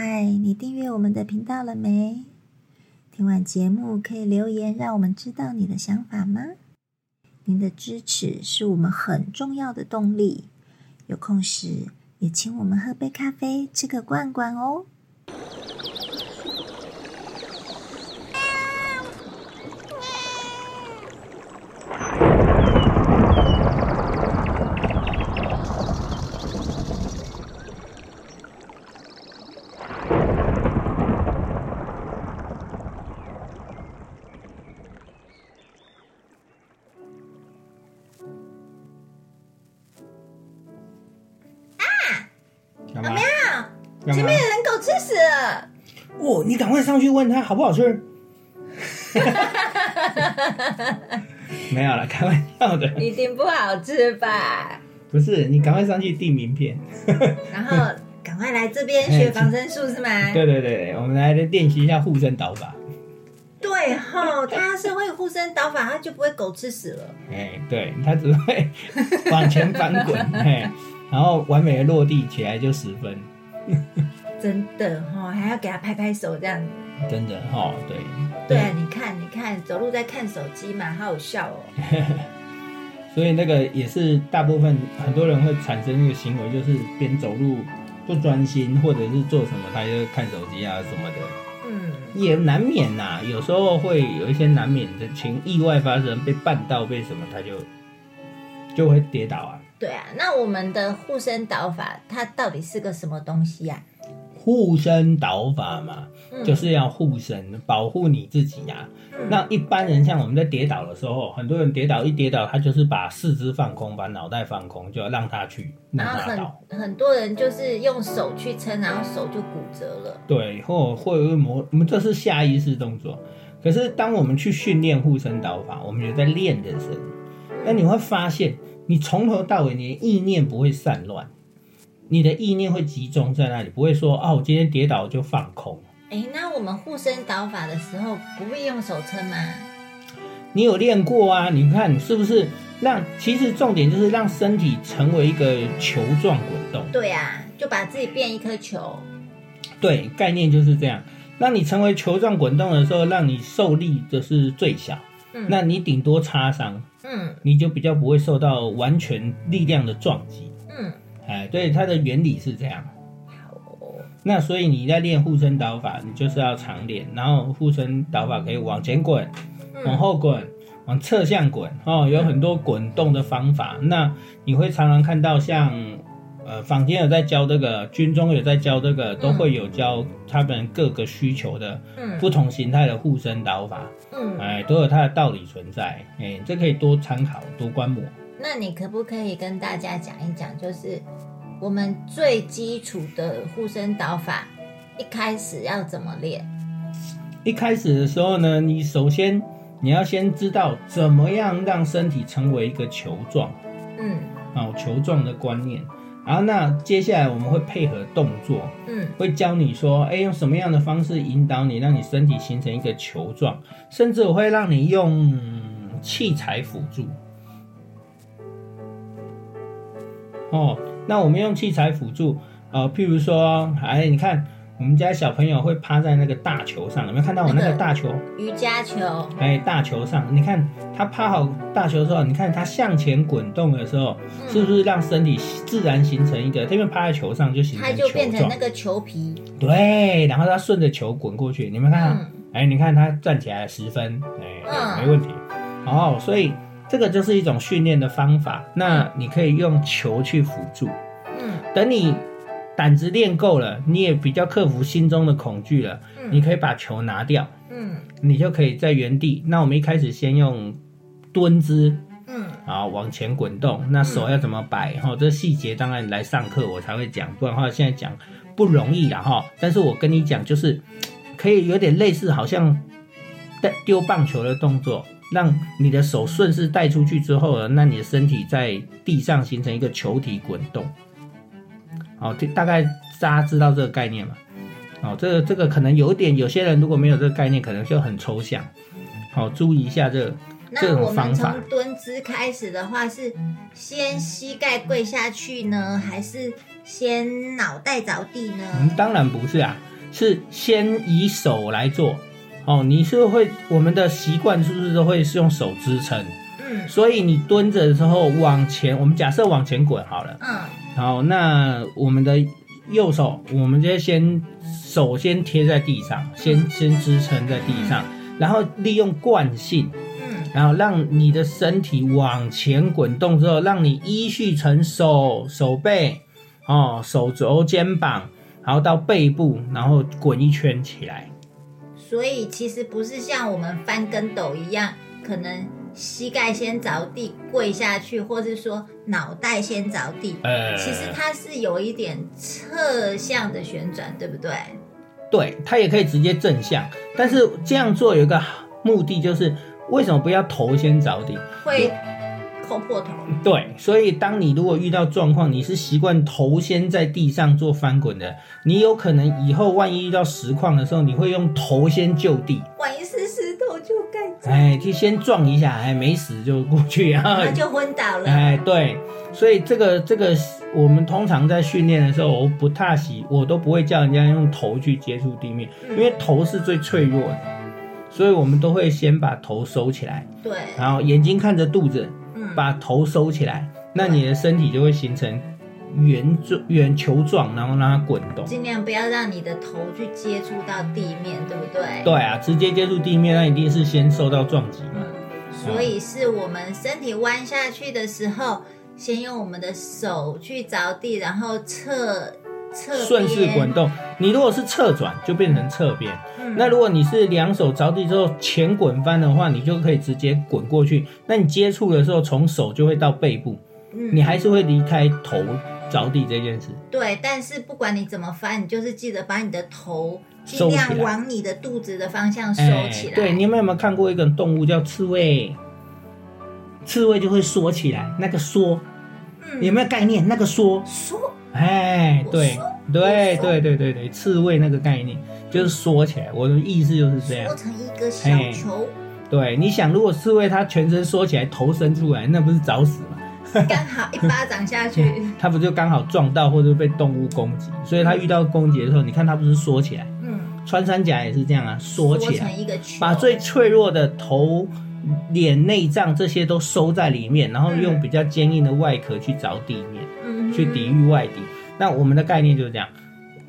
嗨，你订阅我们的频道了没？听完节目可以留言，让我们知道你的想法吗？您的支持是我们很重要的动力。有空时也请我们喝杯咖啡，吃个罐罐哦。前面的人狗吃屎了！哦，你赶快上去问他好不好吃。没有了，开玩笑的。一定不好吃吧？不是，你赶快上去递名片。然后赶快来这边学防身术是吗？对对对，我们来练习一下护身导法。对吼，他是会护身导法，他就不会狗吃屎了。哎，对他只会 往前翻滚，嘿，然后完美的落地起来就十分。真的哈，还要给他拍拍手这样子。真的哈，对。对啊，你看，你看，走路在看手机嘛，好好笑哦。所以那个也是大部分很多人会产生一个行为，就是边走路不专心，或者是做什么他就看手机啊什么的。嗯，也难免呐、有时候会有一些难免的情意外发生，被绊到被什么，他就就会跌倒啊。对啊，那我们的护身导法，它到底是个什么东西啊？护身导法嘛，嗯就是要护身，保护你自己呀、嗯那一般人像我们在跌倒的时候，很多人跌倒一跌倒，他就是把四肢放空，把脑袋放空，就要让他去，让然后他倒。很很多人就是用手去撑，然后手就骨折了。对，或或有磨，我们这是下意识动作。可是当我们去训练护身导法，我们有在练的时候，那你会发现，你从头到尾你的意念不会散乱，你的意念会集中在那里，不会说啊，我今天跌倒就放空。哎，那我们护身导法的时候，不会用手撑吗？你有练过啊？你看是不是让？其实重点就是让身体成为一个球状滚动。对啊，就把自己变一颗球。对，概念就是这样。让你成为球状滚动的时候，让你受力的是最小，嗯那你顶多擦伤，嗯你就比较不会受到完全力量的撞击。嗯，哎，对，它的原理是这样。那所以你在练护身导法，你就是要常练，然后护身导法可以往前滚，往嗯后滚，往侧向滚哦，有很多滚动的方法。那你会常常看到像呃坊间有在教这个，军中有在教这个，都会有教他们各个需求的嗯不同形态的护身导法，嗯，哎，都有它的道理存在。哎，这可以多参考，多观摩。那你可不可以跟大家讲一讲，就是我们最基础的护身导法，一开始要怎么练？一开始的时候呢，你首先你要先知道怎么样让身体成为一个球状。嗯哦，球状的观念。然后那接下来我们会配合动作，嗯会教你说，哎，用什么样的方式引导你，让你身体形成一个球状，甚至我会让你用器材辅助。哦，那我们用器材辅助，呃，譬如说，哎，你看我们家小朋友会趴在那个大球上，有没有看到我那那个个大球？瑜伽球。哎，大球上，你看他趴好大球之后，你看他向前滚动的时候，嗯是不是让身体自然形成一个？这边趴在球上就形成球就变成状那个球皮，对，然后他顺着球滚过去，你们看哎，你看他站起来十分，哎，嗯没问题。哦，所以这个就是一种训练的方法。那你可以用球去辅助，嗯等你胆子练够了，你也比较克服心中的恐惧了，你嗯可以把球拿掉。嗯你就可以在原地。那我们一开始先用蹲姿，嗯然后往前滚动。那手要怎么摆？哈、这细节当然来上课我才会讲，不然的话现在讲不容易了哈。但是我跟你讲，就是可以有点类似，好像带丢棒球的动作。让你的手顺势带出去之后呢，那你的身体在地上形成一个球体滚动。好，这大概大家知道这个概念嘛？哦，这个这个可能有点，有些人如果没有这个概念，可能就很抽象。好，注意一下这个这那种我们方法从蹲姿开始的话，是先膝盖跪下去呢，还是先脑袋着地呢？嗯，当然不是啊。是先以手来做。哦，你是会我们的习惯是不是都会是用手支撑？嗯。所以你蹲着的时候往前，我们假设往前滚好了。嗯。好，那我们的右手，我们就先手先贴在地上，先先支撑在地上，然后利用惯性，嗯。然后让你的身体往前滚动之后，让你依序成手、手背、哦、手肘、肩膀，然后到背部，然后滚一圈起来。所以其实不是像我们翻跟斗一样，可能膝盖先着地跪下去，或是说脑袋先着地。呃，其实它是有一点侧向的旋转，对不对？对，它也可以直接正向，但是这样做有一个目的，就是为什么不要头先着地？会扣破头。对，所以当你如果遇到状况，你是习惯头先在地上做翻滚的，你有可能以后万一遇到实况的时候，你会用头先就地，万一是石头就盖着，哎，就先撞一下，哎，没死就过去，然后那就昏倒了。哎，对，所以这个这个，我们通常在训练的时候，我不太喜，我都不会叫人家用头去接触地面，因为头是最脆弱的，所以我们都会先把头收起来，对，然后眼睛看着肚子，嗯，把头收起来，那你的身体就会形成圆状、圆球状，然后让它滚动。尽量不要让你的头去接触到地面，对不对？对啊，直接接触地面，那一定是先受到撞击嘛。嗯，所以是我们身体弯下去的时候，先用我们的手去着地，然后侧侧边顺势滚。动。你如果是侧转，就变成侧边。嗯那如果你是两手着地之后前滚翻的话，你就可以直接滚过去。那你接触的时候，从手就会到背部，嗯你还是会离开头着地这件事。对，但是不管你怎么翻，你就是记得把你的头尽量往你的肚子的方向收起来。哎对，你们有没有看过一个动物叫刺猬？刺猬就会缩起来，那个缩嗯有没有概念？那个缩，缩哎，对对对对对对，刺猬那个概念就是缩起来。我的意思就是这样缩。成一个小哎球，对，你想，如果刺猬它全身缩起来，头伸出来，那不是找死吗？刚好一巴掌下去。它不就刚好撞到或者被动物攻击？所以它遇到攻击的时候，你看它不是缩起来，嗯，穿山甲也是这样啊，缩起来把最脆弱的头、脸、内脏这些都收在里面，然后用比较坚硬的外壳去着地面，嗯去抵御外敌。那我们的概念就是这样，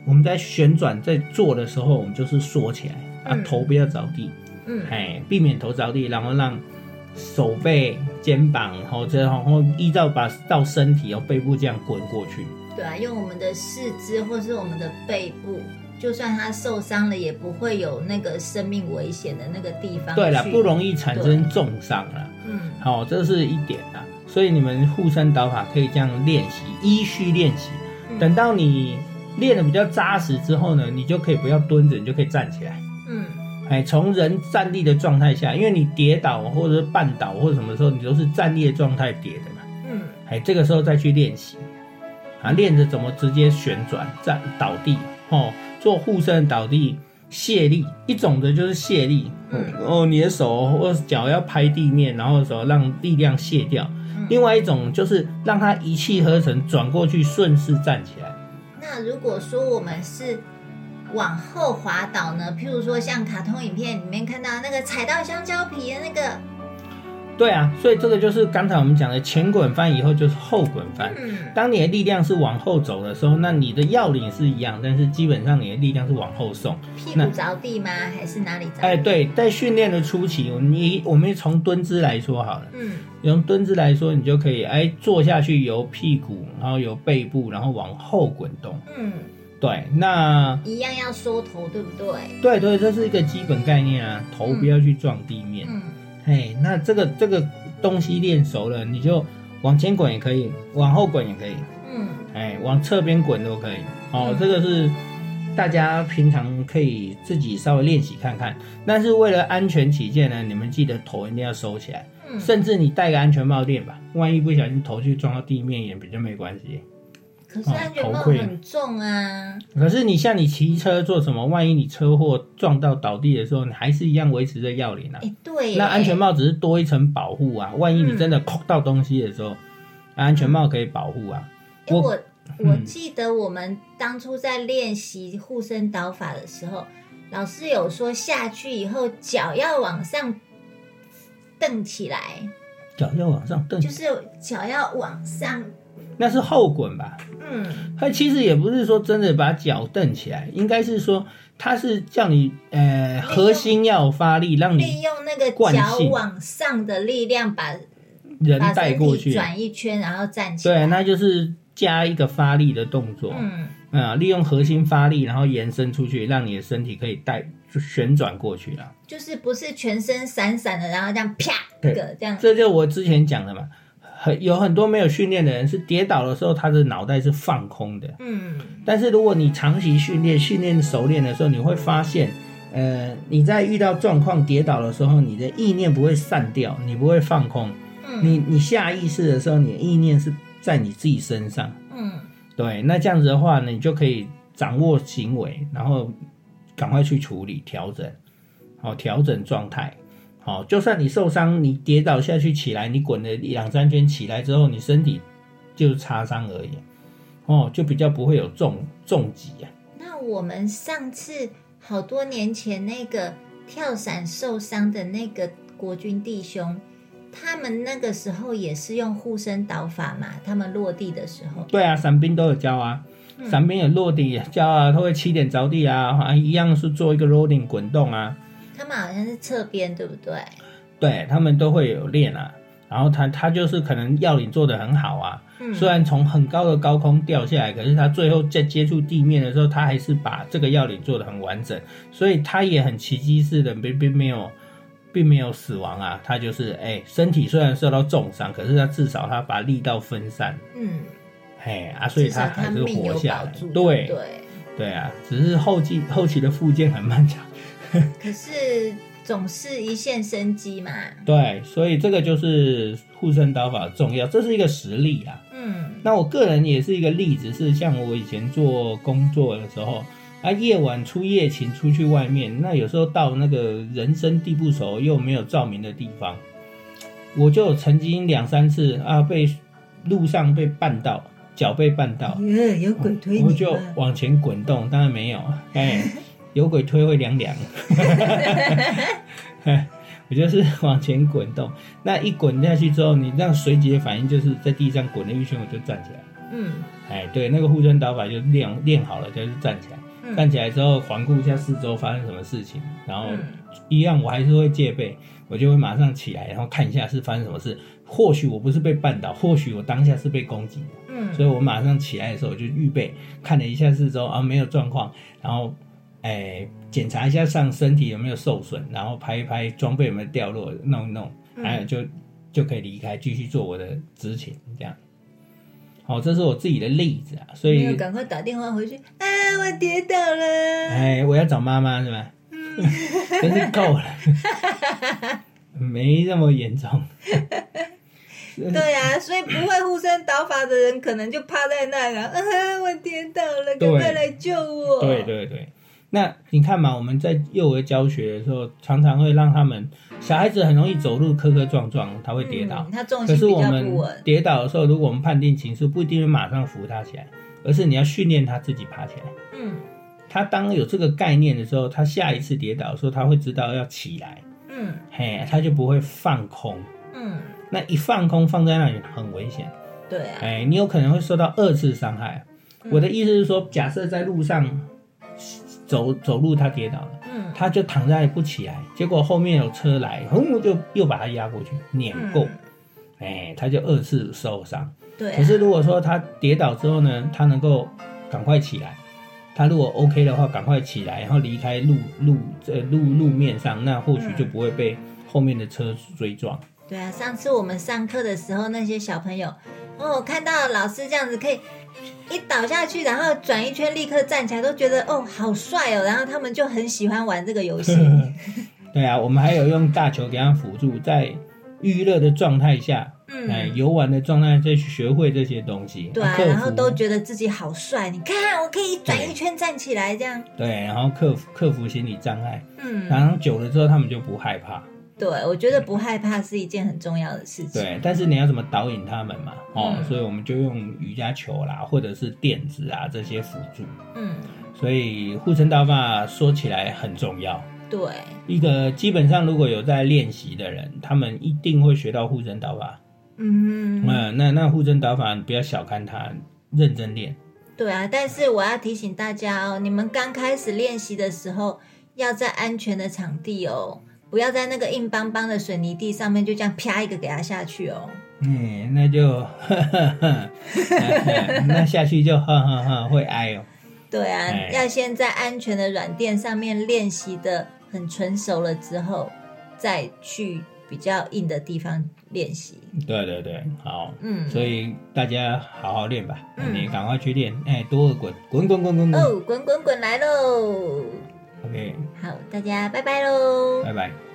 我们在旋转在做的时候，我们就是缩起来，啊，嗯头不要着地，嗯哎，避免头着地，然后让手背、肩膀，然后这然后依照把到身体，然后背部这样滚过去。对啊，用我们的四肢或是我们的背部，就算他受伤了，也不会有那个生命危险的那个地方。对了，不。容易产生重伤了。嗯好、这是一点啊。所以你们护身导法可以这样练习，依序练习。嗯等到你练的比较扎实之后呢，你就可以不要蹲着，你就可以站起来。嗯哎，从人站立的状态下，因为你跌倒或者是绊倒或者什么时候，你都是站立的状态跌的嘛。嗯哎，这个时候再去练习，啊，练着怎么直接旋转站倒地，哦，做护身倒地卸力，一种的就是卸力，嗯哦，你的手或脚要拍地面，然后手让力量卸掉。嗯另外一种就是让它一气呵成，转过去顺势站起来。那如果说我们是往后滑倒呢？譬如说像卡通影片里面看到那个踩到香蕉皮的那个，对啊，所以这个就是刚才我们讲的前滚翻以后就是后滚翻。嗯当你的力量是往后走的时候，那你的要领是一样，但是基本上你的力量是往后送。屁股着地吗？还是哪里着地？哎，对，在训练的初期，你我们从蹲姿来说好了，嗯用蹲姿来说，你就可以哎坐下去，由屁股，然后由背部，然后往后滚动。嗯，对，那一样要缩头，对不对？对对，这是一个基本概念啊，头不要去撞地面。嗯嘿，那这个这个东西练熟了，你就往前滚也可以，往后滚也可以，嗯哎，往侧边滚都可以。哦，嗯这个是大家平常可以自己稍微练习看看。但是为了安全起见呢，你们记得头一定要收起来，嗯，甚至你戴个安全帽练吧，万一不小心头去撞到地面也比较没关系。可是安全帽很重啊。可是你像你骑车做什么，万一你车祸撞到倒地的时候，你还是一样维持着要领啊。哎，对，那安全帽只是多一层保护啊，万一你真的扣到东西的时候，安全帽可以保护啊。哎，我我记得我们当初在练习护身导法的时候，老师有说下去以后脚要往上蹬起来，脚要往上蹬，就是脚要往上，那是后滚吧？嗯，它其实也不是说真的把脚蹬起来，应该是说它是叫你呃核心要发力，让你利你用那个惯脚性往上的力量把人带过去。转一圈，然后站起来。对，那就是加一个发力的动作。嗯啊、利用核心发力，然后延伸出去，让你的身体可以带就旋转过去了。就是不是全身闪闪的，然后这样啪一个这样。这就我之前讲的嘛，很有很多没有训练的人是跌倒的时候，他的脑袋是放空的。嗯但是如果你长期训练、训练熟练的时候，你会发现，呃，你在遇到状况跌倒的时候，你的意念不会散掉，你不会放空，嗯你你下意识的时候，你的意念是在你自己身上。嗯对，那这样子的话呢，你就可以掌握行为，然后赶快去处理、调整，好、调整状态。好、就算你受伤，你跌倒下去起来，你滚了两三圈起来之后，你身体就是擦伤而已，哦，就比较不会有重重击啊。那我们上次好多年前那个跳伞受伤的那个国军弟兄，他们那个时候也是用护身导法嘛？他们落地的时候，对啊，伞兵都有教啊，伞兵有落地也教啊，他会起点着地啊，啊，一样是做一个 rolling 滚动啊，他们好像是侧边，对不对？对他们都会有练啊。然后他他就是可能要领做的很好啊，嗯。虽然从很高的高空掉下来，可是他最后在接触地面的时候，他还是把这个要领做的很完整，所以他也很奇迹似的并并没有并没有死亡啊，他就是哎身体虽然受到重伤，可是他至少他把力道分散，嗯，嘿啊，所以至少还是活下来。对对。对啊，只是后期后期的复健很漫长，可是总是一线生机嘛，对，所以这个就是护身导法的重要，这是一个实例啊。嗯。那我个人也是一个例子，是像我以前做工作的时候，啊，夜晚出夜勤出去外面，那有时候到那个人生地不熟又没有照明的地方，我就曾经两三次啊被路上被绊到，脚被绊到，耶，有鬼推我就往前滚动，当然没有，哎，有鬼推会凉凉。我就是往前滚动，那一滚下去之后，你这样随即的反应就是在地上滚了一圈，我就站起来。嗯哎，对，那个护身导法就练练好了，就是站起来。嗯站起来之后，环顾一下四周发生什么事情，然后嗯一样我还是会戒备，我就会马上起来，然后看一下是发生什么事。或许我不是被绊倒，或许我当下是被攻击的。嗯所以我马上起来的时候，我就预备看了一下四周啊，没有状况，然后哎检查一下上身体有没有受损，然后拍一拍装备有没有掉落，弄一弄，嗯。还有就就可以离开，继续做我的执勤，这样。好，这是我自己的例子啊，所以赶快打电话回去，啊，我跌倒了，哎，我要找妈妈是吧？真是够了，没那么严重。对呀、所以不会护身倒法的人，可能就趴在那了，啊，我跌倒了，赶快来救我，对对对，那你看嘛，我们在幼儿教学的时候，常常会让他们小孩子很容易走路磕磕撞撞，他会跌倒。嗯他重可心比较是我们跌倒的时候，如果我们判定情绪，不一定会马上扶他起来，而是你要训练他自己爬起来。嗯他当有这个概念的时候，他下一次跌倒的时候，他会知道要起来，嗯嘿，他就不会放空。嗯，那一放空放在那里很危险，对啊，哎，你有可能会受到二次伤害。嗯我的意思是说，假设在路上走走路，他跌倒了。嗯他就躺在不起来，结果后面有车来，轰就又把他压过去，碾过，嗯哎、他就二次受伤。对啊，可是如果说他跌倒之后呢，他能够赶快起来，他如果 OK 的话，赶快起来，然后离开路路呃路路面上，那或许就不会被后面的车追撞。对啊，上次我们上课的时候，那些小朋友哦，看到老师这样子可以一倒下去，然后转一圈立刻站起来，都觉得哦好帅哦，然后他们就很喜欢玩这个游戏。对啊，我们还有用大球给他辅助，在娱乐的状态下，哎、嗯，游玩的状态再去学会这些东西，对啊，然后都觉得自己好帅，你看我可以转一圈站起来这样。对，然后克服克服心理障碍。嗯然后久了之后，他们就不害怕。对，我觉得不害怕是一件很重要的事情。对，但是你要怎么导引他们嘛？哦，嗯所以我们就用瑜伽球啦，或者是垫子啊这些辅助。嗯，所以护身刀法说起来很重要。对，一个基本上如果有在练习的人，他们一定会学到护身导法。嗯，嗯，那那护身导法你不要小看它，认真练。对啊。但是我要提醒大家哦，你们刚开始练习的时候，要在安全的场地哦，不要在那个硬邦邦的水泥地上面就这样啪一个给它下去哦。嗯，那就 那下去就哈哈哈会挨哦。对啊，哎要先在安全的软垫上面练习的很纯熟了之后，再去比较硬的地方练习。对对对，好。嗯，所以大家好好练吧，嗯你赶快去练，哎，多个滚，滚滚滚滚滚。哦，滚滚滚来喽！OK，好，大家拜拜喽。拜拜。